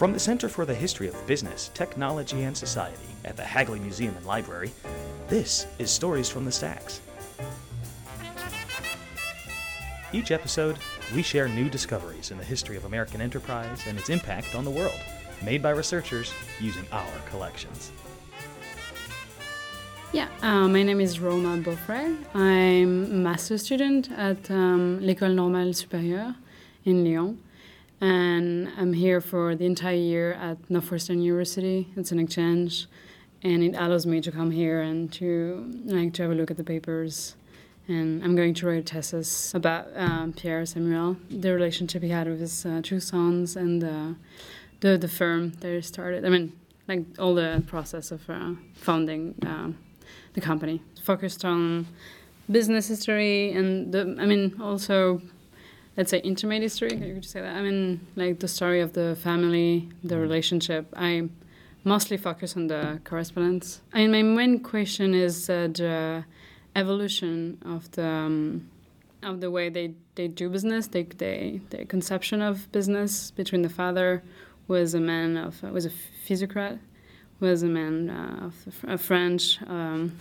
From the Center for the History of Business, Technology, and Society at the Hagley Museum and Library, this is Stories from the Stacks. Each episode, we share new discoveries in the history of American enterprise and its impact on the world, made by researchers using our collections. Yeah, uh, my name is Roma Beaufray. I'm a master's student at um, l'École Normale Supérieure in Lyon and I'm here for the entire year at Northwestern University. It's an exchange, and it allows me to come here and to like to have a look at the papers. And I'm going to write a thesis about um, Pierre Samuel, the relationship he had with his uh, two sons, and uh, the the firm that he started. I mean, like all the process of uh, founding um, the company, focused on business history and the. I mean, also let's say intimate history. You could say that. I mean, like the story of the family, the mm. relationship. I mostly focus on the correspondence. I mean, my main question is uh, the evolution of the um, of the way they, they do business. They, they the conception of business between the father was a man of uh, was a physiocrat, was a man uh, of a French. Um,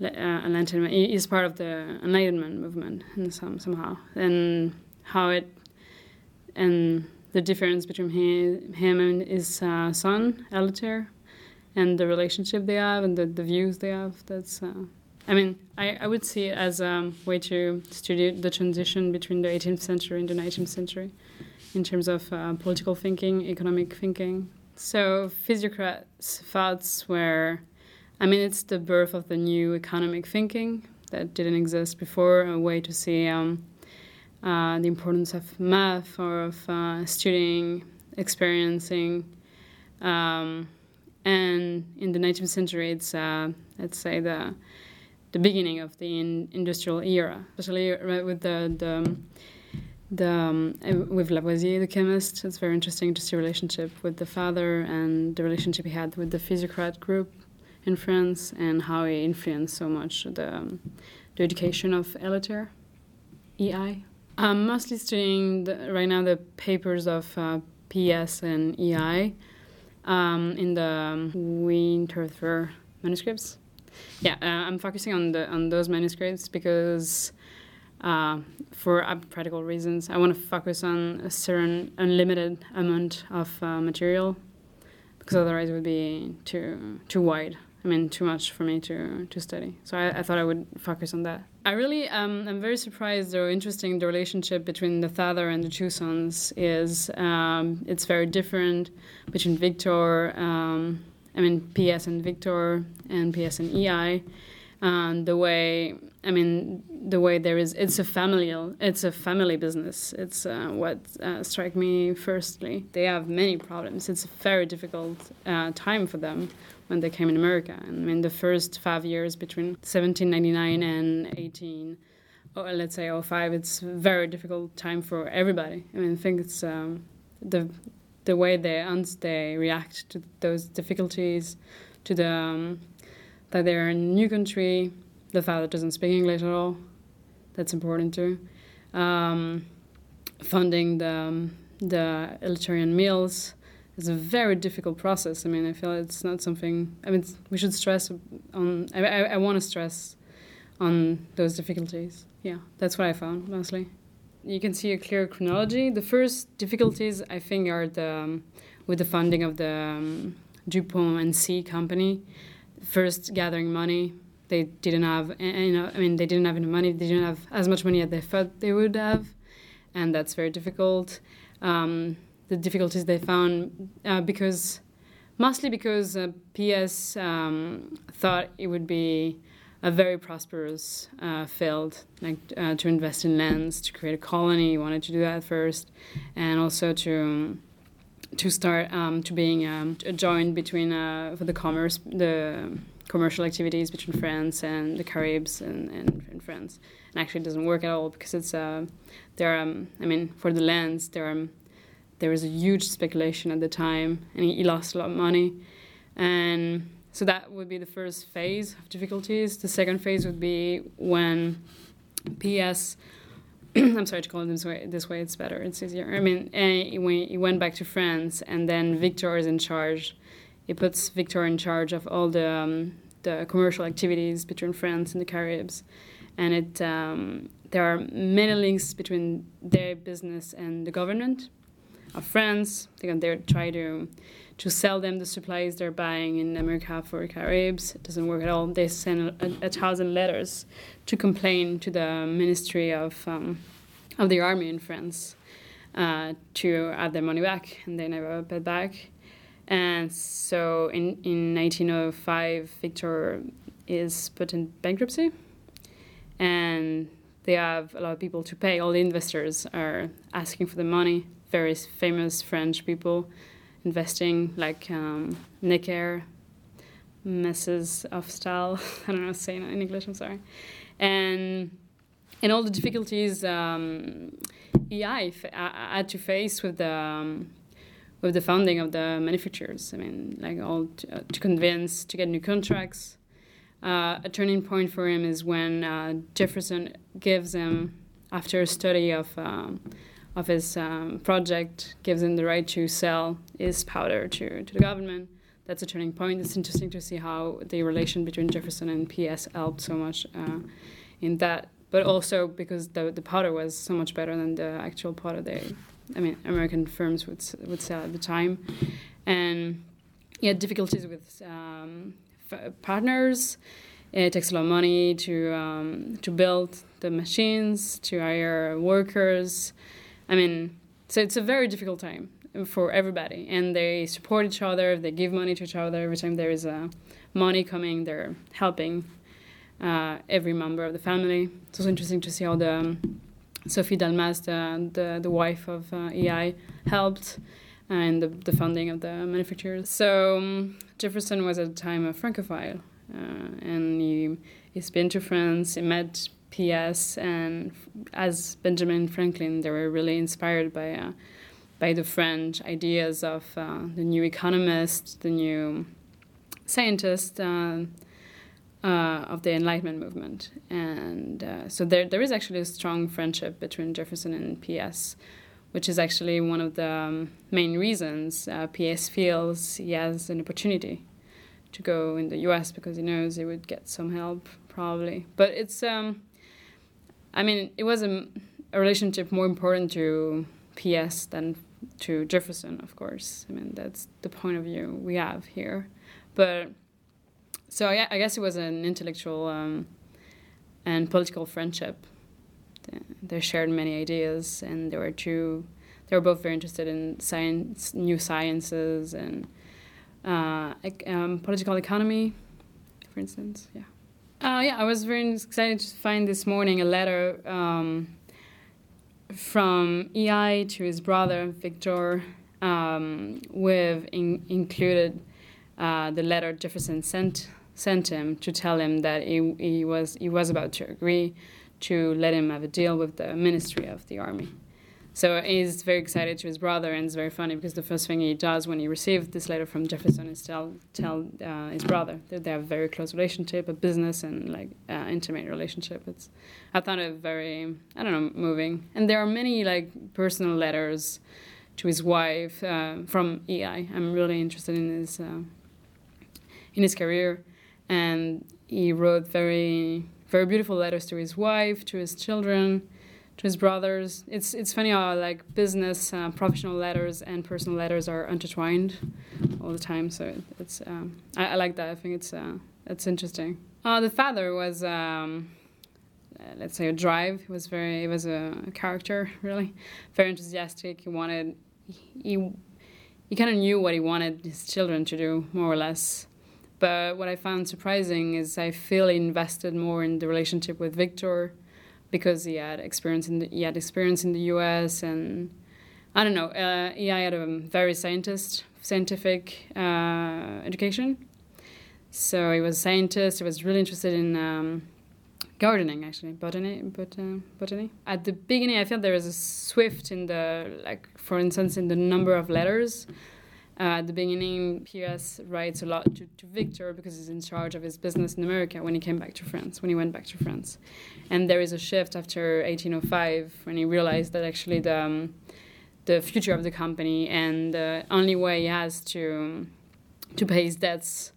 enlightenment is part of the enlightenment movement in some somehow. And how it and the difference between him, him and his uh, son Eleuthère and the relationship they have and the, the views they have that's uh, I mean I, I would see it as a way to study the transition between the 18th century and the 19th century in terms of uh, political thinking economic thinking. So physiocrats thoughts were I mean, it's the birth of the new economic thinking that didn't exist before, a way to see um, uh, the importance of math or of uh, studying, experiencing. Um, and in the 19th century, it's, uh, let's say, the, the beginning of the in industrial era, especially with the, the the um, with Lavoisier, the chemist, it's very interesting to see relationship with the father and the relationship he had with the physiocrat group in France and how it influenced so much the, um, the education of Eleuthère, EI. I'm mostly studying the, right now the papers of uh, PS and EI um, in the um, Winterthur manuscripts. Yeah, uh, I'm focusing on the on those manuscripts because uh, for practical reasons, I want to focus on a certain unlimited amount of uh, material because otherwise it would be too too wide. I mean, too much for me to, to study. So I, I thought I would focus on that. I really, um, I'm very surprised or interesting the relationship between the father and the two sons is. Um, it's very different between Victor, um, I mean, PS and Victor, and PS and EI. And the way, I mean, the way there is, it's a familial, it's a family business. It's uh, what uh, struck me firstly. They have many problems. It's a very difficult uh, time for them when they came in America. And mean, the first five years between 1799 and 18, or let's say 05, it's a very difficult time for everybody. I mean, I think it's um, the the way they they react to those difficulties, to the um, that they're in a new country, the father doesn't speak English at all. That's important too. Um, funding the um, the Eleutherian Mills is a very difficult process. I mean, I feel it's not something. I mean, we should stress on. I, I, I want to stress on those difficulties. Yeah, that's what I found mostly. You can see a clear chronology. The first difficulties I think are the um, with the funding of the um, Dupont and C company. First, gathering money. They didn't have, you know, I mean, they didn't have enough money. They didn't have as much money as they thought they would have, and that's very difficult. Um, the difficulties they found uh, because mostly because uh, PS um, thought it would be a very prosperous uh, field, like uh, to invest in lands, to create a colony. He wanted to do that first, and also to to start um, to being um, a joint between uh, for the commerce the commercial activities between France and the Caribs and, and, and France. And actually, it doesn't work at all because it's uh, there. Um, I mean, for the lands, there are there was a huge speculation at the time, and he, he lost a lot of money. And so that would be the first phase of difficulties. The second phase would be when PS I'm sorry to call it this way. This way, it's better. It's easier. I mean, he, he went back to France, and then Victor is in charge. He puts Victor in charge of all the um, the commercial activities between France and the Caribs, and it um, there are many links between their business and the government of France. They they try to to sell them the supplies they're buying in America for Caribs. It doesn't work at all. They send a, a thousand letters to complain to the Ministry of um, of the Army in France uh, to have their money back, and they never paid back. And so in, in 1905, Victor is put in bankruptcy, and they have a lot of people to pay. All the investors are asking for the money. Very famous French people investing, like um, Necker, Messes of Style. I don't know how to say it in English. I'm sorry, and and all the difficulties um, EI had to face with the um, with the founding of the manufacturers. I mean, like all to, uh, to convince to get new contracts. Uh, a turning point for him is when uh, Jefferson gives him, after a study of um, of his um, project, gives him the right to sell his powder to, to the government. That's a turning point. It's interesting to see how the relation between Jefferson and PS helped so much uh, in that, but also because the the powder was so much better than the actual powder they I mean, American firms would would sell at the time, and he had difficulties with um, partners. It takes a lot of money to um, to build the machines, to hire workers. I mean, so it's a very difficult time for everybody, and they support each other. They give money to each other every time there is uh, money coming. They're helping uh, every member of the family. It's also interesting to see how the um, Sophie Dalmas, the, the, the wife of uh, EI, helped in the, the funding of the manufacturers. So um, Jefferson was at the time a Francophile, uh, and he, he's been to France, he met PS, and as Benjamin Franklin, they were really inspired by uh, by the French ideas of uh, the new economist, the new scientist. Uh, uh, of the Enlightenment movement. And uh, so there, there is actually a strong friendship between Jefferson and PS, which is actually one of the um, main reasons uh, PS feels he has an opportunity to go in the US because he knows he would get some help, probably. But it's, um, I mean, it was a, a relationship more important to PS than to Jefferson, of course. I mean, that's the point of view we have here. But so I, I guess it was an intellectual um, and political friendship. They shared many ideas, and they were two. They were both very interested in science, new sciences, and uh, um, political economy, for instance. Yeah. Uh, yeah, I was very excited to find this morning a letter um, from EI to his brother Victor, um, with in, included uh, the letter Jefferson sent sent him to tell him that he, he was he was about to agree to let him have a deal with the Ministry of the Army. So he's very excited to his brother, and it's very funny because the first thing he does when he received this letter from Jefferson is tell tell uh, his brother that they have a very close relationship, a business and like uh, intimate relationship. It's I found it very I don't know moving, and there are many like personal letters to his wife uh, from EI. I'm really interested in his uh, in his career and he wrote very very beautiful letters to his wife, to his children, to his brothers. It's it's funny how like business, uh, professional letters and personal letters are intertwined all the time. So it's um, I, I, like that. I think it's uh, it's interesting. Uh, the father was. Um, uh, let's say a drive. He was very. He was a, a character, really, very enthusiastic. He wanted. He, he kind of knew what he wanted his children to do, more or less. But what I found surprising is I feel he invested more in the relationship with Victor because he had experience in the, he had experience in the U.S. and I don't know. Uh, he had a very scientist scientific uh, education, so he was a scientist. He was really interested in um, gardening, actually, botany, but uh, botany. At the beginning, I felt there was a swift in the like, for instance, in the number of letters At the beginning, PS writes a lot to, to Victor because he's in charge of his business in America when he came back to France, when he went back to France. And there is a shift after 1805 when he realized that actually the, um, the future of the company and the only way he has to, to pay his debts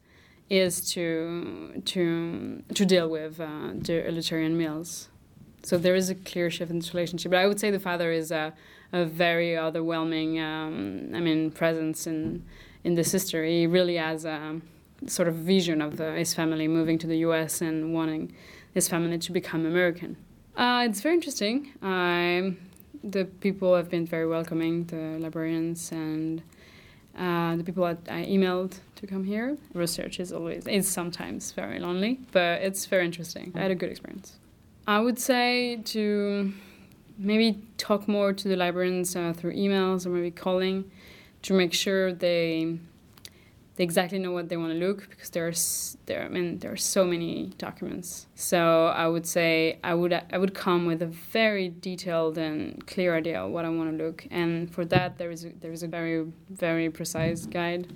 is to, to, to deal with uh, the Eleutherian Mills. So there is a clear shift in this relationship. But I would say the father is a a very overwhelming, um, I mean, presence in in this history. He really has a sort of vision of the, his family moving to the U.S. and wanting his family to become American. Uh, it's very interesting. Um, the people have been very welcoming, the librarians and uh, the people that I emailed to come here. Research is always, it's sometimes very lonely, but it's very interesting. I had a good experience. I would say to maybe talk more to the librarians uh, through emails or maybe calling to make sure they they exactly know what they want to look because there's there I mean there are so many documents. So I would say I would I would come with a very detailed and clear idea of what I want to look, and for that there is a, there is a very very precise guide.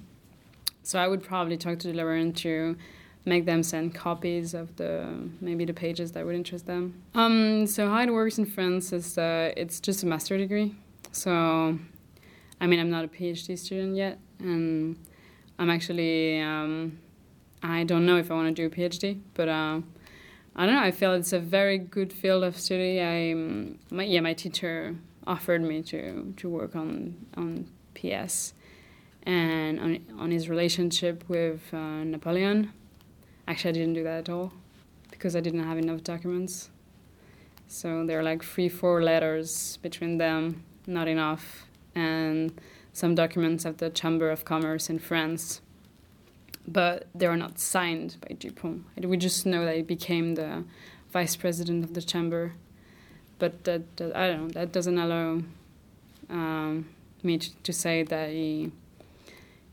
So I would probably talk to the librarian to make them send copies of the maybe the pages that would interest them. Um, so how it works in France is uh, it's just a master degree. So, I mean, I'm not a PhD student yet, and I'm actually um, I don't know if I want to do a PhD, but uh, I don't know. I feel it's a very good field of study. I my, yeah, my teacher offered me to to work on on PS and on, on his relationship with uh, Napoleon Actually, I didn't do that at all because I didn't have enough documents. So there are like three, four letters between them, not enough, and some documents at the Chamber of Commerce in France. But they are not signed by Dupont. We just know that he became the vice president of the chamber. But that, that I don't know. That doesn't allow um, me to, to say that he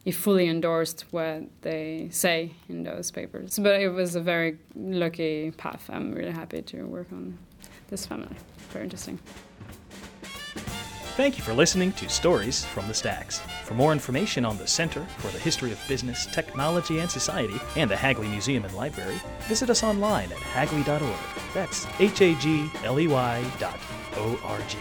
he fully endorsed what they say in those papers. But it was a very lucky path. I'm really happy to work on this family. Very interesting. Thank you for listening to Stories from the Stacks. For more information on the Center for the History of Business, Technology, and Society and the Hagley Museum and Library, visit us online at hagley.org. That's H A G L E Y dot O R G.